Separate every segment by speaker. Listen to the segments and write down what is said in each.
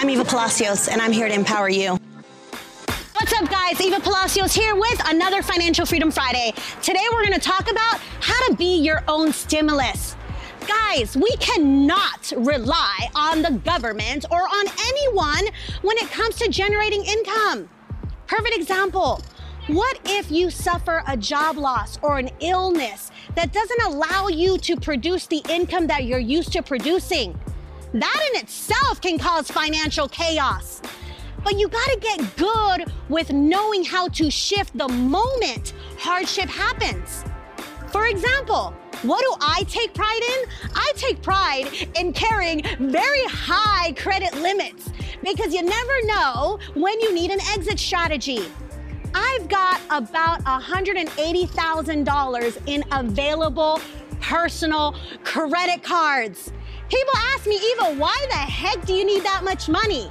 Speaker 1: I'm Eva Palacios, and I'm here to empower you. What's up, guys? Eva Palacios here with another Financial Freedom Friday. Today, we're going to talk about how to be your own stimulus. Guys, we cannot rely on the government or on anyone when it comes to generating income. Perfect example. What if you suffer a job loss or an illness that doesn't allow you to produce the income that you're used to producing? That in itself can cause financial chaos. But you gotta get good with knowing how to shift the moment hardship happens. For example, what do I take pride in? I take pride in carrying very high credit limits because you never know when you need an exit strategy. I've got about $180,000 in available personal credit cards. People ask me, Eva, why the heck do you need that much money?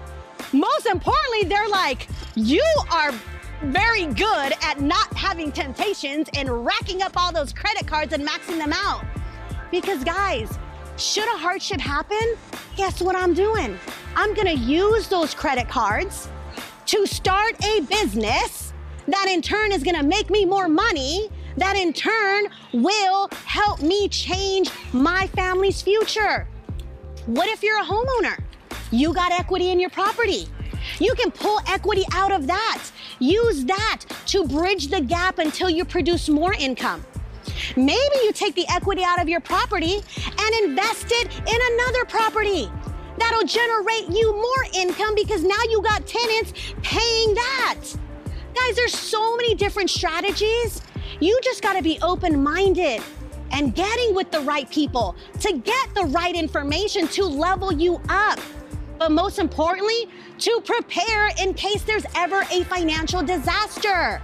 Speaker 1: Most importantly, they're like, you are very good at not having temptations and racking up all those credit cards and maxing them out. Because, guys, should a hardship happen, guess what I'm doing? I'm gonna use those credit cards to start a business that in turn is gonna make me more money, that in turn will help me change my family's future. What if you're a homeowner? You got equity in your property. You can pull equity out of that. Use that to bridge the gap until you produce more income. Maybe you take the equity out of your property and invest it in another property. That'll generate you more income because now you got tenants paying that. Guys, there's so many different strategies. You just got to be open minded and getting with the right people to get the right information to level you up. But most importantly, to prepare in case there's ever a financial disaster.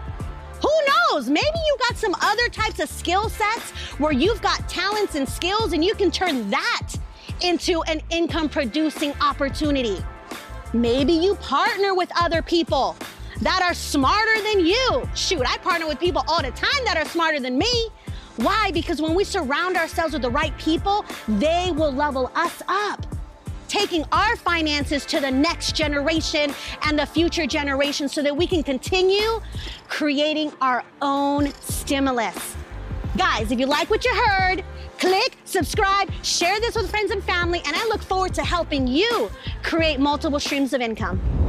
Speaker 1: Who knows? Maybe you got some other types of skill sets where you've got talents and skills and you can turn that into an income producing opportunity. Maybe you partner with other people that are smarter than you. Shoot, I partner with people all the time that are smarter than me. Why? Because when we surround ourselves with the right people, they will level us up. Taking our finances to the next generation and the future generation so that we can continue creating our own stimulus. Guys, if you like what you heard, click, subscribe, share this with friends and family, and I look forward to helping you create multiple streams of income.